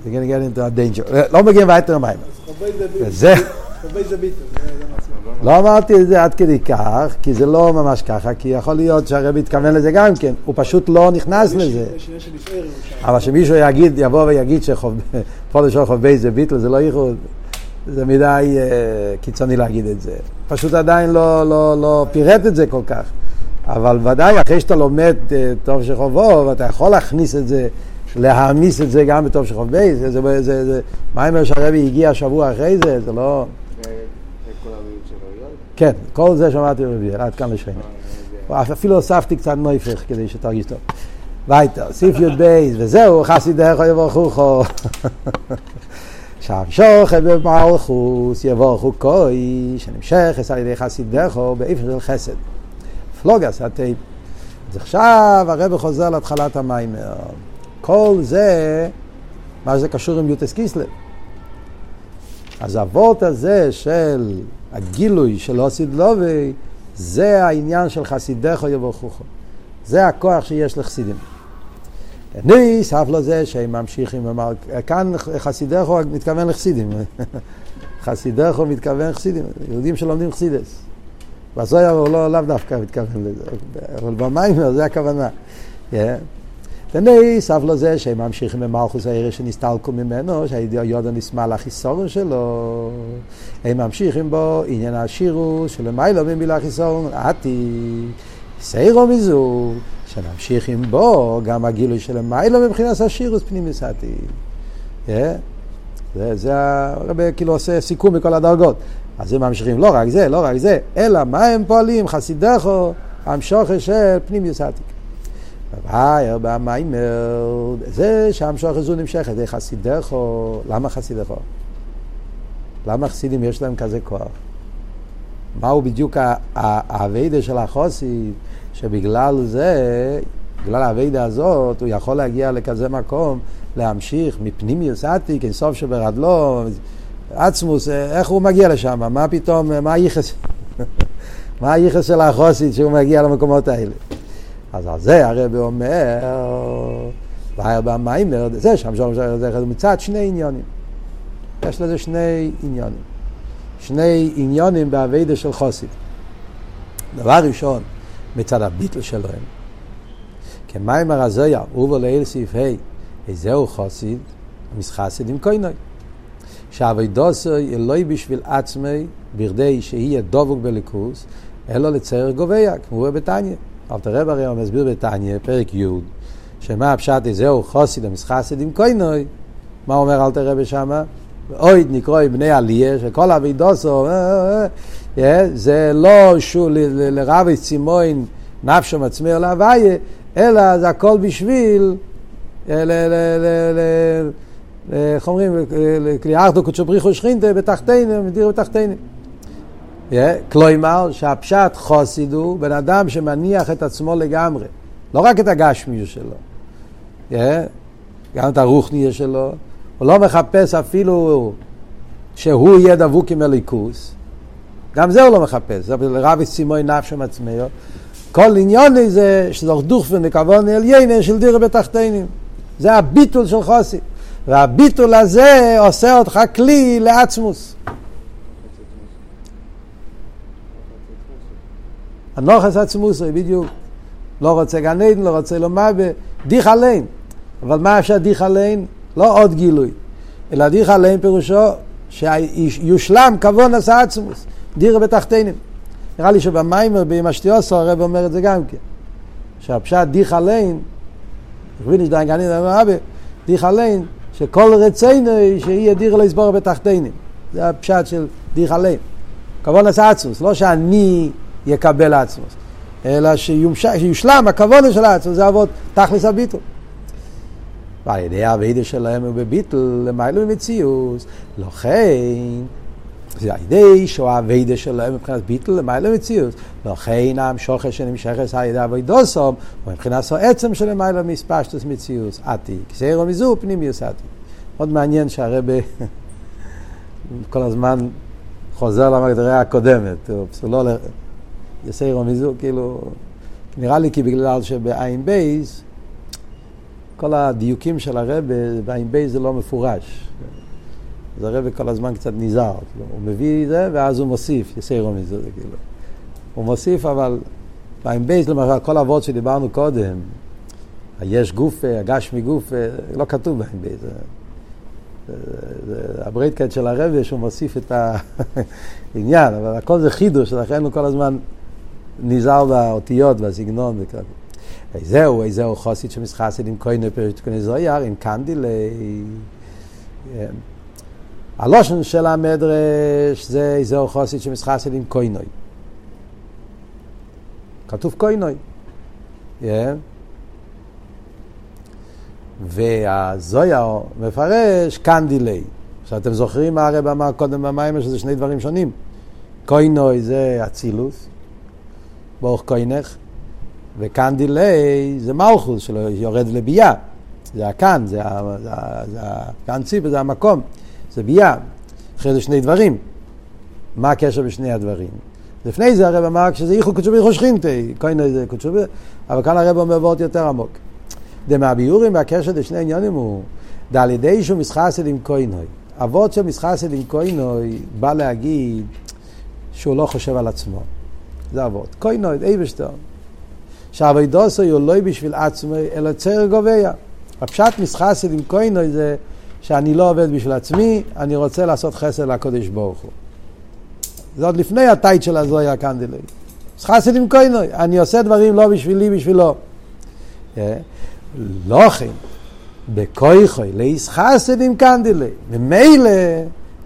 you're going to get into a danger. לא מגיעים ויתר מים. זה... לא אמרתי את זה עד כדי כך, כי זה לא ממש ככה, כי יכול להיות שהרבי התכוון לזה גם כן, הוא פשוט לא נכנס לזה. אבל שמישהו יגיד, יבוא ויגיד שפודש של חובי זה ביטל, זה לא ייחוד, זה מדי uh, קיצוני להגיד את זה. פשוט עדיין לא, לא, לא פירט את זה כל כך. אבל ודאי, אחרי שאתה לומד uh, טוב של חובו, ואתה יכול להכניס את זה, להעמיס את זה גם בטוב של חובי, זה, זה, זה, זה, מה אומר שהרבי הגיע שבוע אחרי זה, זה לא... כן, כל זה שמעתי רביעי, עד כאן לשכנה. אפילו הוספתי קצת נויפך כדי שתרגיש טוב. וייטר, סיף י' בייס, וזהו, חסיד דרך יבורכו. שם שוכב במלכוס יבורכו כוי, שנמשכת על ידי חסיד דרכו באיפה של חסד. פלוגס הטייפ. אז עכשיו הרב חוזר להתחלת המים. כל זה, מה שזה קשור עם יוטס קיסלב. אז הוורט הזה של הגילוי של אוסיד לובי, זה העניין של חסידך יבורכוכו. זה הכוח שיש לחסידים. ניס, אף לא זה שהם ממשיכים, אמר, כאן חסידך הוא מתכוון לחסידים. חסידך הוא מתכוון לחסידים, יהודים שלומדים חסידס. בסויה הוא לא, לאו דווקא מתכוון לזה, אבל במים זה הכוונה. Yeah. וניס, אף לא זה שהם ממשיכים במלכוס העיר שנסתלקו ממנו, שהיודו נסמל לחיסורון שלו. הם ממשיכים בו עניין השירוס שלמיילו ממילה חיסורון, עתי, סיירו מזו, שנמשיכים בו גם הגילוי של מיילו מבחינת השירוס פנימיס עתי. זה, זה הרבה כאילו עושה סיכום מכל הדרגות. אז הם ממשיכים, לא רק זה, לא רק זה, אלא מה הם פועלים, חסידךו, המשוכר של פנימיוס עתיק. והייר במיימר, זה שהמשוך הזו נמשכת, זה חסידךו, למה חסידךו? למה חסידים יש להם כזה כוח? מהו בדיוק האביידה של החוסי, שבגלל זה, בגלל האביידה הזאת, הוא יכול להגיע לכזה מקום, להמשיך מפנימיוס עתיק, אינסוף שברדלו, עצמוס, איך הוא מגיע לשם? מה פתאום, מה הייחס? מה הייחס של החוסית שהוא מגיע למקומות האלה? אז על זה הרב אומר, במיימר, זה שם שם זה מצד שני עניונים. יש לזה שני עניונים. שני עניונים באביידה של חוסית. דבר ראשון, מצד הביטל שלהם, כמיימר הזויה, ובו לאל סעיף ה', איזהו חוסית, מסחסד עם קוינוי. שאביידוסוי אלוהי בשביל עצמי, בכדי שיהיה דבוק בליכוס, אלא לצייר גוביה, כמו בתניא. אלתר רב הרי מסביר בתניא, פרק י', שמה הפשט זהו חוסיד המסחסד עם קוינוי, מה אומר אלתר רב שמה? אויד נקרוי בני עליה, שכל אבידוסו, זה לא שו לרבי צימוין נפשו מצמיר להוויה, אלא זה הכל בשביל, איך אומרים, כלי ארדו קודשו בריחו שכינתה בתחתינו, מדירו בתחתינו. כלומר, שהפשט חוסיד הוא בן אדם שמניח את עצמו לגמרי, לא רק את הגשמיות שלו, גם את הרוחניה שלו, הוא לא מחפש אפילו שהוא יהיה דבוק עם הליכוס, גם זה הוא לא מחפש, זה רבי סימוי נפשם עצמאו, כל עניון זה שזוך דוך ונקבון עלייני של דירה בתחתינים, זה הביטול של חוסי, והביטול הזה עושה אותך כלי לעצמוס. הנוחס עצמוסי, בדיוק. לא רוצה גן עדן, לא רוצה לומר, דיך עליין. אבל מה אפשר דיך עליין? לא עוד גילוי. אלא דירה עליהם פירושו שיושלם כבון עשה עצמוס, דירה בתחתינים. נראה לי שבמיימר במשתיוסו הרב אומר את זה גם כן. שהפשט דיך עליין, רביניש דיין גנין אבא, דיך עליין, שכל רצינו שיהיה דירה לא יסבור בתחתינים. זה הפשט של דיך עליין. עשה עצמוס, לא שאני יקבל עצמוס, אלא שיושלם הכבון של עצמוס, זה אבות תכלס הביטול. ועל ידי האבידה שלהם הוא בביטל, למיילו מציאוס. לכן, זה על ידי שהוא האבידה שלהם מבחינת ביטל, למיילו מציאוס. לכן המשוכר שנמשכת על ידי אבידוסום, הוא מבחינת עצם של למיילו מספשטוס מציאוס. עתי, כסיירו מזו פנימיוס עתי. מאוד מעניין שהרבה כל הזמן חוזר למגדרה הקודמת. הוא לא... יסיירו מזו, כאילו... נראה לי כי בגלל שבעין בייס כל הדיוקים של הרבה בעין בי זה לא מפורש. אז הרבה כל הזמן קצת נזהר. כאילו, הוא מביא את זה ואז הוא מוסיף, יסיירו מזה, זה כאילו. הוא מוסיף אבל בעין בי, למשל, כל האבות שדיברנו קודם, היש גופה, הגש מגופה, לא כתוב בעין בי. זה, זה, זה הברייטקט של הרבה שהוא מוסיף את העניין, אבל הכל זה חידוש, לכן הוא כל הזמן נזהר באותיות והסגנון וכאלה. זהו, זהו חוסית שמסחסת עם כהן פרק תקוני זויר, עם קנדילי. הלושן של המדרש זה זהו חוסית שמסחסת עם כהנוי. כתוב כהנוי. והזויר מפרש קנדילי. עכשיו אתם זוכרים מה הרב אמר קודם במים שזה שני דברים שונים. כהנוי זה אצילוס, ברוך. וכאן דיליי זה מלכוס שלו יורד לביאה. זה הכאן, זה, זה, זה הכאן ציפה, זה המקום, זה ביאה. אחרי זה שני דברים. מה הקשר בשני הדברים? לפני זה הרב אמר שזה איכו קודשו ביכו שכינתי, כהנה זה קודשו ביכו, אבל כאן הרב אומר וורט יותר עמוק. דמהביורים והקשר לשני עניונים הוא, דעל ידי שהוא מסחסד עם כהנוי. אבות של מסחסד עם כהנוי בא להגיד שהוא לא חושב על עצמו. זה אבות. כהנוי, אייבשטון. שהאבוידוסו הוא לא בשביל עצמו, אלא צר גוביה. הפשט מסחסד עם כהנוי זה שאני לא עובד בשביל עצמי, אני רוצה לעשות חסד לקודש ברוך הוא. זה עוד לפני הטייט של הזויה קנדלי. מסחסד עם כהנוי, אני עושה דברים לא בשבילי, בשבילו. אה? לא כן, בכויכוי, להיסחסד עם קנדלי. ומילא...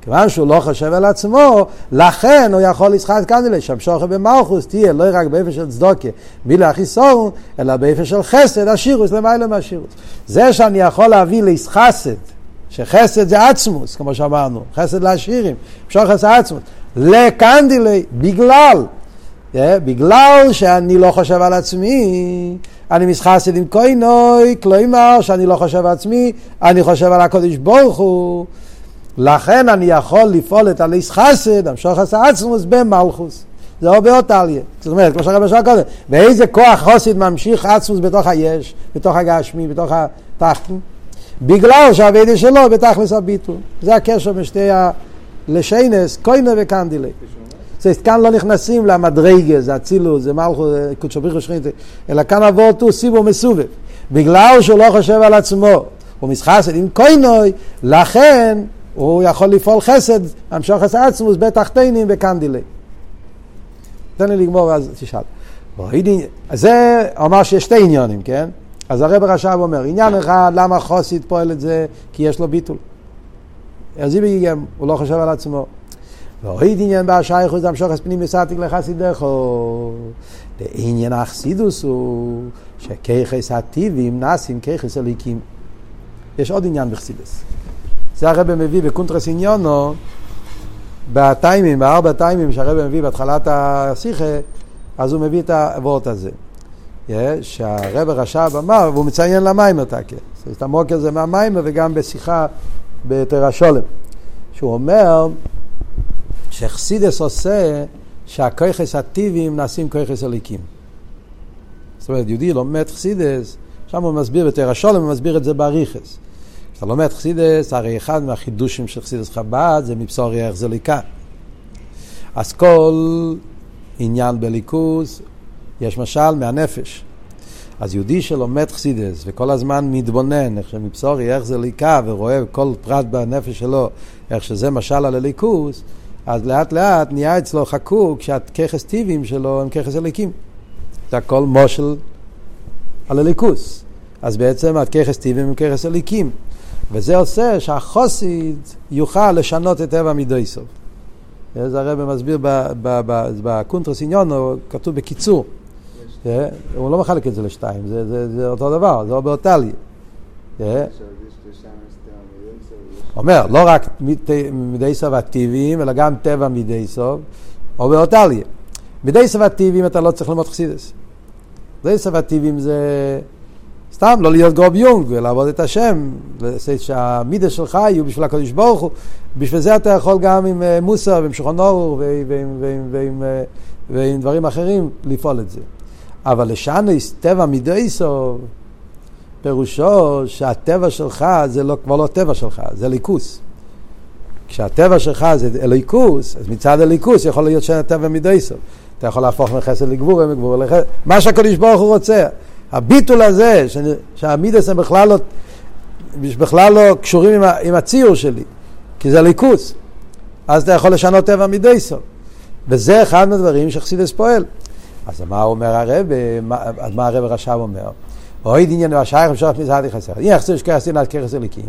כיוון שהוא לא חושב על עצמו, לכן הוא יכול לסחט קנדלה, שמשוכר במלכוס תהיה לא רק באיפה של צדוקה, בלי להכיסור, אלא באיפה של חסד, השירוס, למעלה מהשירוס. זה שאני יכול להביא ליסחסד, שחסד זה עצמוס, כמו שאמרנו, חסד לעשירים, זה עצמוס, לקנדילי, בגלל, yeah, בגלל שאני לא חושב על עצמי, אני מסחסד עם כהנוי, כלומר שאני לא חושב על עצמי, אני חושב על הקודש ברוך הוא. לכן אני יכול לפעול את הליס חסד, המשוך עשה עצמוס במלכוס. זה או באותליה. זאת אומרת, כמו שהרב שאל קודם, באיזה כוח חוסד ממשיך עצמוס בתוך היש, בתוך הגשמי, בתוך התחתן? בגלל שהאביידה שלו בתכלס הביטול. זה הקשר בין שתי הלשיינס, קוינה וקנדילי. זאת כאן לא נכנסים למדרגה, זה אצילוס, זה מלכו, זה קודשו בריחו שכינתי, אלא כאן אבותו סיבו מסובב. בגלל שהוא לא חושב על עצמו, הוא מסחסד עם קוינוי, לכן הוא יכול לפעול חסד, המשוך חסד עצמוס בתחתינים וקנדילי. תן לי לגמור ואז תשאל. זה אמר שיש שתי עניונים, כן? אז הרב רש"ב אומר, עניין אחד, למה חוסיד פועל את זה? כי יש לו ביטול. אז היא הוא לא חושב על עצמו. ואוהיד עניין באשייכוס המשוך הספנים מסעתיק לחסידךו. לעניין האחסידוס הוא שכיחס הטיבים נעשים כיחס הליקים. יש עוד עניין בחסידוס. זה הרב מביא בקונטרס עניונו, בטיימים, בארבע טיימים שהרב מביא בהתחלת השיחה, אז הוא מביא את הוורט הזה. Yeah, שהרב רש"ב אמר, והוא מציין למיימר תקה. זאת המוקר זה מהמיימר וגם בשיחה בתרשולם. שהוא אומר שחסידס עושה שהכויכס הטיביים נעשים כויכס הליקים. זאת אומרת, יהודי לומד חסידס, שם הוא מסביר בתרשולם, הוא מסביר את זה באריכס. כשאתה לומד חסידס, הרי אחד מהחידושים של חסידס חב"ד זה מבשור יח זליקה. אז כל עניין בליכוז, יש משל מהנפש. אז יהודי שלומד חסידס וכל הזמן מתבונן, איך שמבשורי, איך זה ליקה, ורואה כל פרט בנפש שלו, איך שזה משל על הליכוס, אז לאט לאט נהיה אצלו חקוק שהככס טיביים שלו הם ככס הליקים. זה הכל מושל על הליכוס. אז בעצם הככס טיביים הם ככס הליקים. וזה עושה שהחוסיד יוכל לשנות את טבע מידוי סוף. זה הרב מסביר בקונטרס כתוב בקיצור. אה, הוא לא מחלק את זה לשתיים, זה, זה, זה אותו דבר, זה. אה? אומר, לא רק מדי סוף הטבעיים, אלא גם טבע מדי סוף, או באותליה. מדי סוף הטבעיים אתה לא צריך ללמוד חסידס. מדי סוף הטבעיים זה סתם לא להיות גרוב יונג ולעבוד את השם, שהמידה שלך יהיו בשביל הקדוש ברוך הוא. בשביל זה אתה יכול גם עם אה, מוסר ועם שולחן אור ועם, ועם דברים אחרים לפעול את זה. אבל לשאנס טבע מדייסוב, פירושו שהטבע שלך זה לא, כבר לא טבע שלך, זה ליכוס. כשהטבע שלך זה אליקוס, אז מצד אליקוס יכול להיות שהטבע מדייסוב. אתה יכול להפוך מחסד לגבור, מגבור לחסד, מה שהקדוש ברוך הוא רוצה. הביטול הזה, שהמידס הם בכלל לא, בכלל לא קשורים עם, עם הציור שלי, כי זה ליכוס. אז אתה יכול לשנות טבע מדייסוב. וזה אחד מהדברים שחסידס פועל. אז מה אומר הרב, אז מה הרב רש"ב אומר? אוי דניין והשייך המשוך מזהדי חסר. הנה יחסר שקר עשין עד כרס אליקים.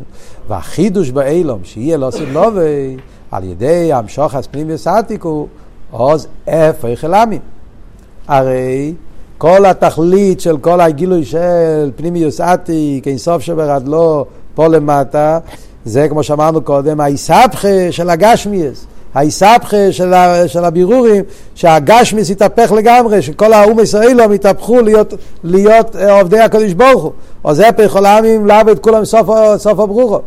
והחידוש באילום, שיהיה לא עושים לובי, על ידי המשוך הספנים וסעתיקו, עוז איפה יחלמים. הרי כל התכלית של כל הגילוי של פנימיוס עתיק, אינסוף שברדלו, פה למטה, זה כמו שאמרנו קודם, האיסבכה של הגשמיאס. האיסבכה של, של הבירורים, שהגשמיס התהפך לגמרי, שכל האומס האלו התהפכו להיות, להיות אה, עובדי הקדוש ברוך הוא. או זה פך עולמים לעבוד כולם סוף, סוף הברוכו.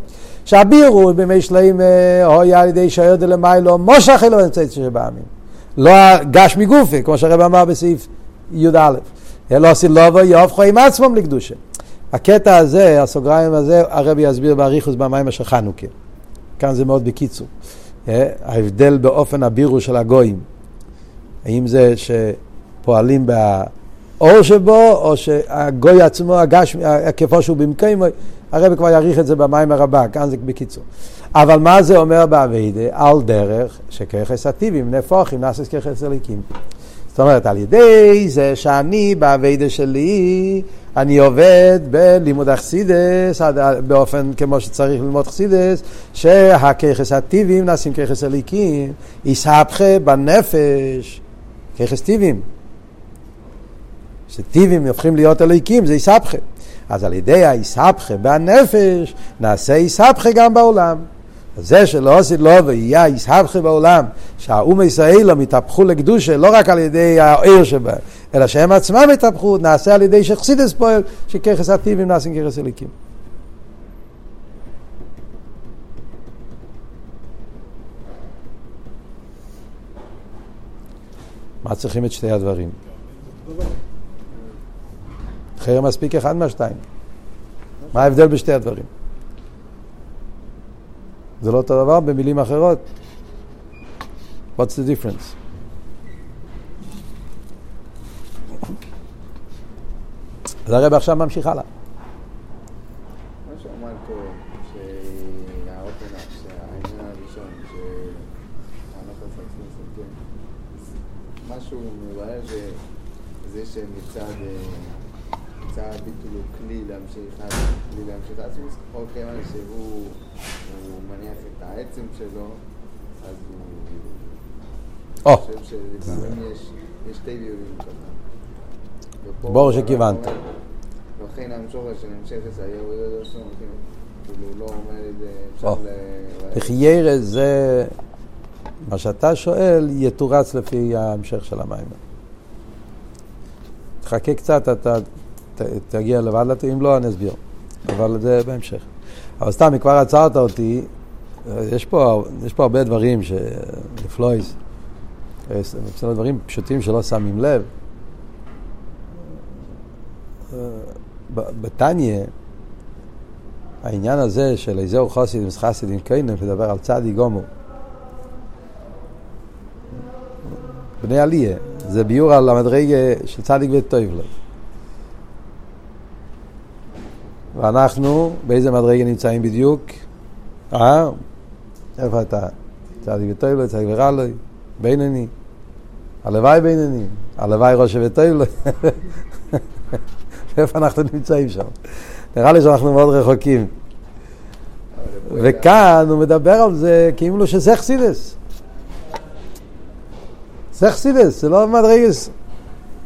שהבירו בימי שלעים אה, הוי על ידי שער דלמיילו מושך אלו אמצעי שבעמים. לא הגשמי גופי, כמו שהרב אמר בסעיף י"א. אלא עושים לובו יהופכו עם עצמם לקדושה. הקטע הזה, הסוגריים הזה, הרבי יסביר באריכוס במים אשר חנוכה. כאן זה מאוד בקיצור. אה, ההבדל באופן הבירו של הגויים. האם זה שפועלים באור שבו, או שהגוי עצמו, הגש, כפו שהוא במקום, הרב כבר יעריך את זה במים הרבה, כאן זה בקיצור. אבל מה זה אומר באביידה? על דרך שככס הטיבים, נפוחים, נאסס ככס אליקים. זאת אומרת, על ידי זה שאני באביידה שלי, אני עובד בלימוד אכסידס, באופן כמו שצריך ללמוד אכסידס, שהככס הטיבים נעשים ככס הליקים, יסהפכה בנפש, ככס טיבים. שטיבים הופכים להיות הליקים, זה יסהפכה. אז על ידי היסהפכה בנפש, נעשה יסהפכה גם בעולם. זה שלא עשית לו ויהיה יסהבכי בעולם, שהאום ישראלם יתהפכו לקדושה לא רק על ידי העיר שבהם, אלא שהם עצמם יתהפכו, נעשה על ידי שחסידס פועל, שככס הטיבים נעשים ככס אליקים. מה צריכים את שתי הדברים? חרם מספיק אחד מהשתיים. מה ההבדל בשתי הדברים? זה לא אותו דבר במילים אחרות. What's the difference? אז הרב עכשיו ממשיך הלאה. משהו מבאר זה שמצד ביטול הוא כלי להמשיך עצמוס, או כיוון שהוא מניח את העצם שלו, אז הוא חושב שלפעמים יש שתי ביורים כזה. ברור שכיוונת. לכן המשורש היו לא כאילו הוא לא זה, אפשר ל... לחיירה זה, מה שאתה שואל, יתורץ לפי ההמשך של המים. תחכה קצת, אתה תגיע לבד, אם לא, אני אסביר. אבל זה בהמשך. אבל סתם, כבר עצרת אותי, יש פה, יש פה הרבה דברים לפלויס, יש דברים פשוטים שלא שמים לב. בתניא, העניין הזה של איזהו חוסיד ומסחסיד עם קיינם, לדבר על צדי גומו. בני עליה, זה ביור על המדרגה של צדיק וטוב לו. ואנחנו, באיזה מדרגה נמצאים בדיוק? אה? איפה אתה? צדיק וטוילו, צדיק ורלוי, בינוני. הלוואי בינוני, הלוואי ראש וטוילו. איפה אנחנו נמצאים שם? נראה לי שאנחנו מאוד רחוקים. וכאן הוא מדבר על זה כאילו שזה חסידס. זה חסידס, זה לא מדרגס.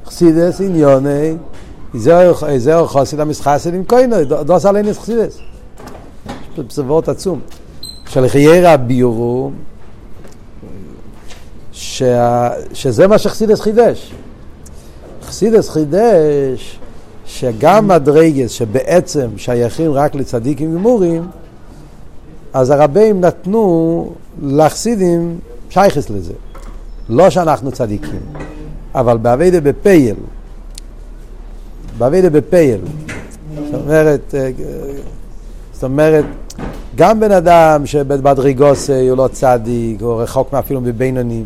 חסידס עניוני, זהו חסיד המסחסד עם קוינו, דוס עליינס חסידס. זה וורט עצום. שלחיירה הביורו, שזה מה שחסידס חידש. חסידס חידש שגם מדרגס שבעצם שייכים רק לצדיקים גמורים, אז הרבים נתנו לחסידים שייכס לזה. לא שאנחנו צדיקים, אבל באביידה בפייל, באביידה בפייל, זאת אומרת, אה, זאת אומרת, גם בן אדם שבדרגוסי הוא לא צדיק, הוא רחוק אפילו מבינוני,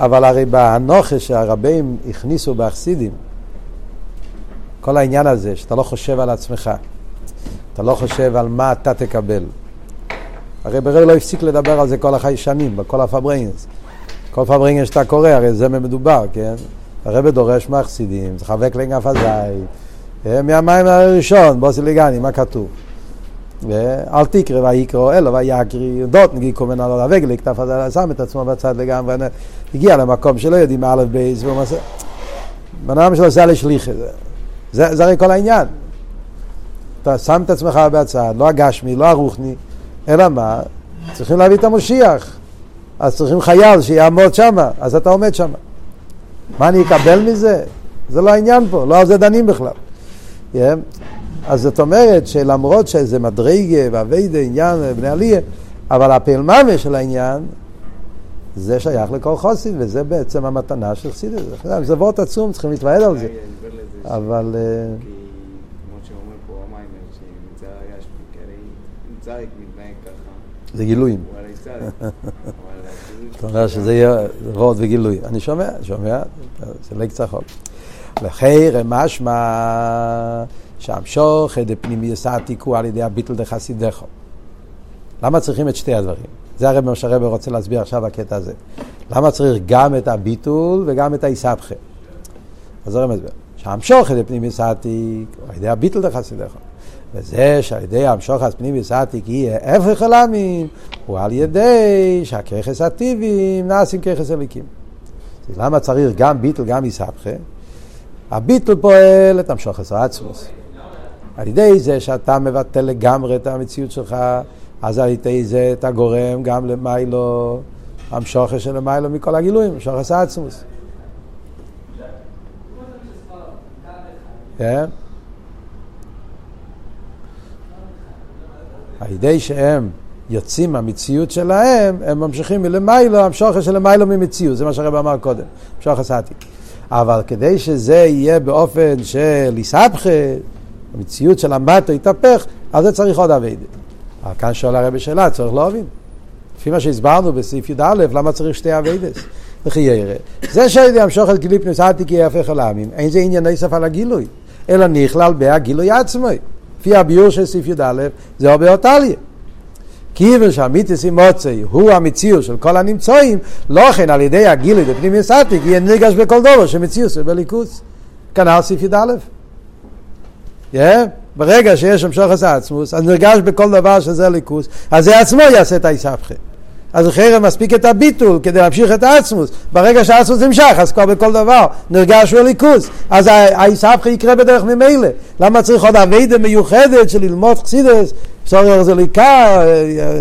אבל הרי באנוכש שהרבים הכניסו באחסידים, כל העניין הזה, שאתה לא חושב על עצמך, אתה לא חושב על מה אתה תקבל. הרי ברגע לא הפסיק לדבר על זה כל החי שנים, בכל הפברנגס. כל פברנגס שאתה קורא, הרי זה מדובר, כן? הרב דורש מהחסידים, זה חבק לנגף הזית, מהמים הראשון, בוסי לגני, מה כתוב? אל תקרא ויקרא אלו ויקרי דות נגיד קומן על הרגל, כתב הזה שם את עצמו בצד לגמרי, הגיע למקום שלא יודעים מה א' בייס, והוא מעשה, בן אדם שלו עושה לשליחה, זה, זה הרי כל העניין. אתה שם את עצמך בצד, לא הגשמי, לא הרוחני, אלא מה? צריכים להביא את המשיח. אז צריכים חייל שיעמוד שם, אז אתה עומד שם. מה אני אקבל מזה? זה לא העניין פה, לא על זה דנים בכלל. Yeah. אז זאת אומרת שלמרות שזה מדרגה ואביידה, עניין בני עלייה, אבל הפעלממה של העניין, זה שייך לכל חוסים, וזה בעצם המתנה של חסידס. זה וורט עצום, צריכים להתוועד על זה. אבל... מתנהג ככה. זה גילויים. אתה אומר שזה יהיה וורד וגילוי. אני שומע, שומע, זה לא קצת חוק. לחיר משמע שהמשוך דפנימיוס העתיקו על ידי הביטל דחסידךו. למה צריכים את שתי הדברים? זה הרי מה שהרבא רוצה להסביר עכשיו בקטע הזה. למה צריך גם את הביטול וגם את האיסבכה? אז זה מסביר. שהמשוך דפנימיוס העתיק על ידי הביטל דחסידךו. וזה שעל ידי המשוך הפנימיוס העתיק יהיה הפך עולמים, הוא על ידי שהככס הטיביים נעשים ככס אליקים. למה צריך גם ביטל גם איסבכה? הביטל פועל את המשוך העצמוס. על ידי זה שאתה מבטל לגמרי את המציאות שלך, אז על ידי זה אתה גורם גם למיילו, המשוכר של למיילו מכל הגילויים, המשוכר העצמוס. כן? על ידי שהם יוצאים מהמציאות שלהם, הם ממשיכים מלמיילו, המשוכר של למיילו ממציאות, זה מה שהרב אמר קודם, המשוכר סעתי. אבל כדי שזה יהיה באופן של איסבכה, המציאות של המטו יתהפך, אז זה צריך עוד אביידה. אבל כאן שואל הרבי שאלה, צריך להבין. לפי מה שהסברנו בסעיף י"א, למה צריך שתי אביידס? וכי ירא. זה שהידי גילי פניס עתיקי יהפך אל העמים, אין זה עניין נסף על הגילוי, אלא נכלל בהגילוי עצמו. לפי הביור של סעיף י"א, זה הרבה אותליה. כיוון שהמיתיס עם מוצאי הוא המציאות של כל הנמצאים, לא כן על ידי הגילוי בפנימיוס עתיק יהיה נרגש בכל דובר שמציאות זה בליכוס. כנ"ל סעיף י"א. Yeah? ברגע שיש המשוך עשה עצמוס, אז נרגש בכל דבר שזה ליכוס, אז זה עצמו יעשה את האיסבכה. אז חרם מספיק את הביטול כדי להמשיך את העצמוס. ברגע שהעצמוס נמשך, אז כבר בכל דבר נרגש הוא ליכוס. אז האיסבכה יקרה בדרך ממילא. למה צריך עוד אביידה מיוחדת של ללמוד חסידס, סורר זה ליקה,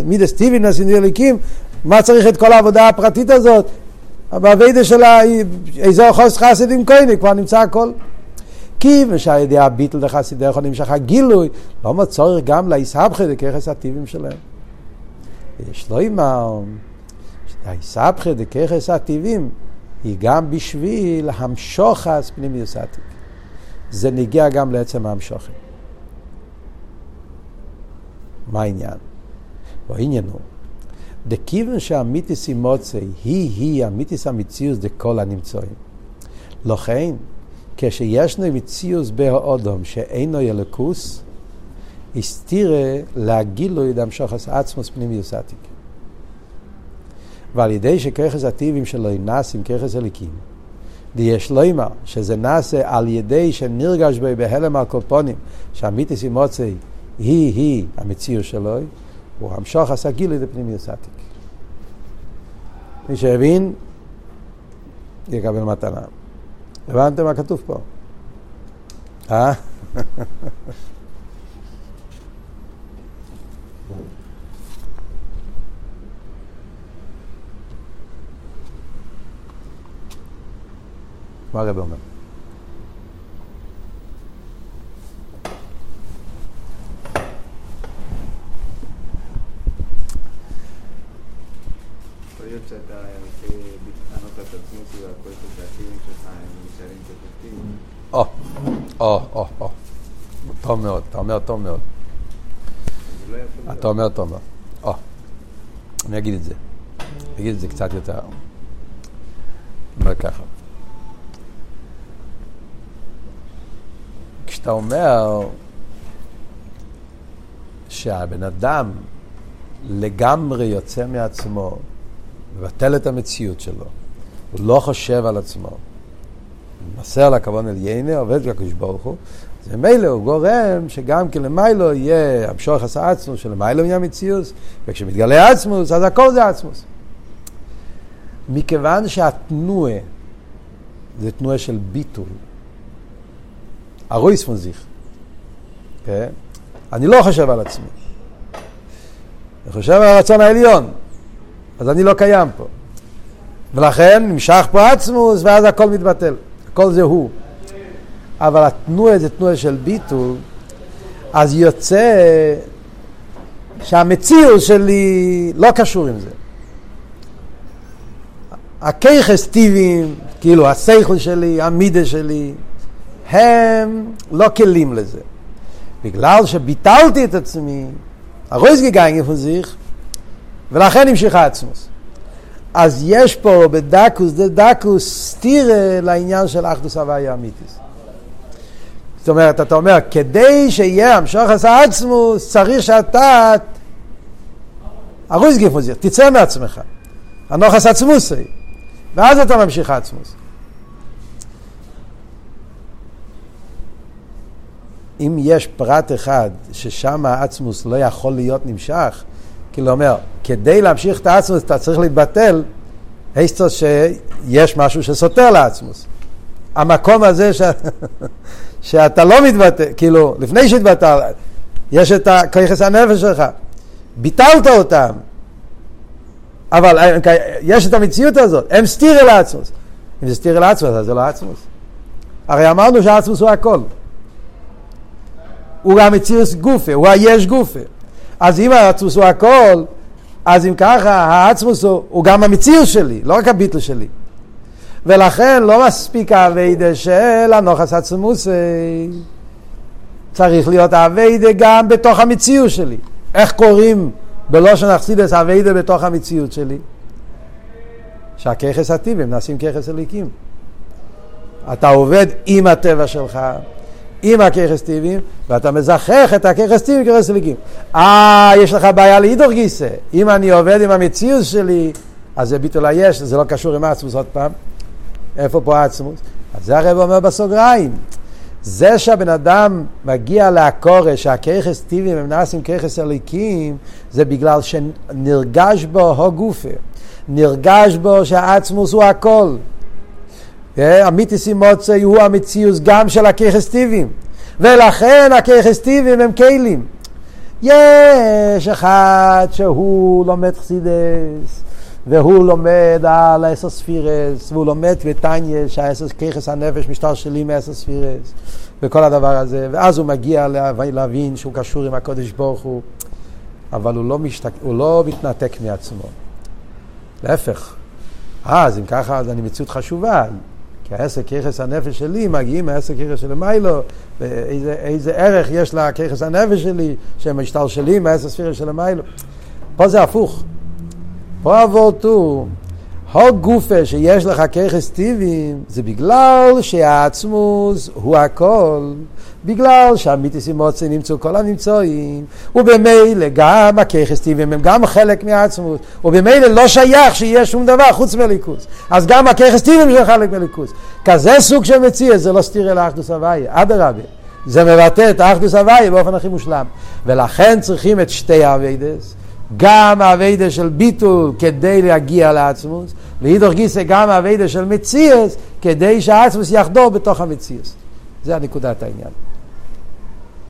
מידס טיבינס אליקים, מה צריך את כל העבודה הפרטית הזאת? באביידה של האזור חוס חסידים כהני, כבר נמצא הכל. כי ושעל ידי הביטל דחסידך נמשך הגילוי, לא צורך גם להיסבכה דככס הטיבים שלהם. יש לו אימר, ההיסבכה דככס הטיבים היא גם בשביל המשוחס פנימיוס עתיק. זה נגיע גם לעצם ההמשוכן. מה העניין? העניין הוא, דכיוון שהמיתיס אימוצי היא-היא המיתיס המציאוס דכל הנמצאים. לכן, כשישנו מציאוס באודום שאינו ילקוס, הסתירה להגילוי דמשוחס עצמוס פנימיוס עתיק. ועל ידי שככס הטיבים שלו נעשים ככס הליקים, ויש לומר שזה נעשה על ידי שנרגש בו בהלם על קופונים, שהמיתיס עם מוצאי היא היא המציר שלו, הוא המשוך עשה גילוי לפנימיוס עתיק. מי שהבין, יקבל מתנה. הבנתם מה כתוב פה? אה? מה הרב אומר? יכול להיות שאתה רוצה לטענות את עצמות והכל שהטיבים שלך הם נשארים כתובים. או, או, או, או. טוב מאוד, אתה אומר טוב מאוד. לא. אתה אומר טוב מאוד. או, אני אגיד את זה. אני אגיד את זה קצת יותר. אני אומר ככה. כשאתה אומר שהבן אדם לגמרי יוצא מעצמו, מבטל את המציאות שלו, הוא לא חושב על עצמו, מנסה על הכוון עליינה, עובד בקדוש ברוך הוא, זה מילא הוא גורם שגם כן למיילו יהיה המשוך עשה עצמוס, שלמיילו יהיה מציאוס, וכשמתגלה עצמוס, אז הכל זה עצמוס. מכיוון שהתנועה זה תנועה של ביטול, הרויס פון זיך, כן? אני לא חושב על עצמי, אני חושב על הרצון העליון, אז אני לא קיים פה. ולכן נמשך פה עצמוס, ואז הכל מתבטל. הכל זה הוא. אבל התנועה זה תנועה של ביטול, אז יוצא שהמציאות שלי לא קשור עם זה. הכיכס טיבים, כאילו השכל שלי, המידה שלי, הם לא כלים לזה. בגלל שביטלתי את עצמי, הרויס גגיינגן פון זיך, ולכן המשיך עצמוס. אז יש פה בדקוס דה דקוס סטירה לעניין של אחדוס הוויה אמיתיס. זאת אומרת, אתה אומר, כדי שיהיה המשוך עשה עצמוס, צריך שאתה ארויס גיפוזיר, תצא מעצמך. הנוחס עצמוסי. ואז אתה ממשיך עצמוס. אם יש פרט אחד ששם העצמוס לא יכול להיות נמשך, כאילו אומר, כדי להמשיך את העצמוס אתה צריך להתבטל, היסטוס שיש משהו שסותר לעצמוס. המקום הזה ש... שאתה לא מתבטל, כאילו, לפני שהתבטל, יש את כיחס הנפש שלך, ביטלת אותם, אבל יש את המציאות הזאת, הם סתירה לעצמוס. אם זה סתירה לעצמוס, אז זה לא עצמוס. הרי אמרנו שהעצמוס הוא הכל. הוא גם מציאות גופה, הוא היש גופה. אז אם העצמוס הוא הכל, אז אם ככה, העצמוס הוא, הוא גם המציאות שלי, לא רק הביטל שלי. ולכן לא מספיק האביידה של הנוחס עצמוס, צריך להיות האביידה גם בתוך המציאות שלי. איך קוראים בלושן אכסידס אביידה בתוך המציאות שלי? שהככס הטיבים נעשים ככס אליקים. אתה עובד עם הטבע שלך, עם הככס טיבים, ואתה מזכח את הככס טיבים ככס אליקים. אה, יש לך בעיה להידור גיסא. אם אני עובד עם המציאות שלי, אז זה ביטול היש, זה לא קשור עם העצמוס עוד פעם. איפה פה העצמוס? אז זה הרב אומר בסוגריים. זה שהבן אדם מגיע לעקורש, שהככס טיבים הם נעשים ככס אליקים, זה בגלל שנרגש בו הו גופה. נרגש בו שהעצמוס הוא הכל. המיתיס מוצא הוא המציאוס גם של הככס טיבים. ולכן הככס טיבים הם כלים. יש אחד שהוא לומד חסידס, והוא לומד על האסר ספירס, והוא לומד בטניה שהאסר ככס הנפש משתלשלים מאסר ספירס, וכל הדבר הזה, ואז הוא מגיע להבין שהוא קשור עם הקודש ברוך הוא, אבל הוא לא, משתק... הוא לא מתנתק מעצמו. להפך. אז אם ככה, אז אני מציאות חשובה. כי העשר ככס הנפש שלי מגיעים מהעשר ככס של מיילו, ואיזה ערך יש לככס הנפש שלי, שהם משתלשלים מהעשר ספירה של מיילו. פה זה הפוך. פה אבורט הוא, הגופה שיש לך ככס טיבים זה בגלל שהעצמוס הוא הכל, בגלל שהמיתיס אימוצי נמצאו כל הנמצאים, ובמילא גם הככס טיבים הם גם חלק מהעצמוס, ובמילא לא שייך שיהיה שום דבר חוץ מליכוס. אז גם הככס טיבים זה חלק מליכוס. כזה סוג של מציע זה לא סתירה לאחדוס הוויה, אדרבה. זה מבטא את האחדוס הוויה באופן הכי מושלם. ולכן צריכים את שתי האביידס. גם האביידה של ביטול כדי להגיע לעצמוס, ואידוך גיסא גם האביידה של מציאס כדי שהעצמוס יחדור בתוך המציאס. זה הנקודת העניין.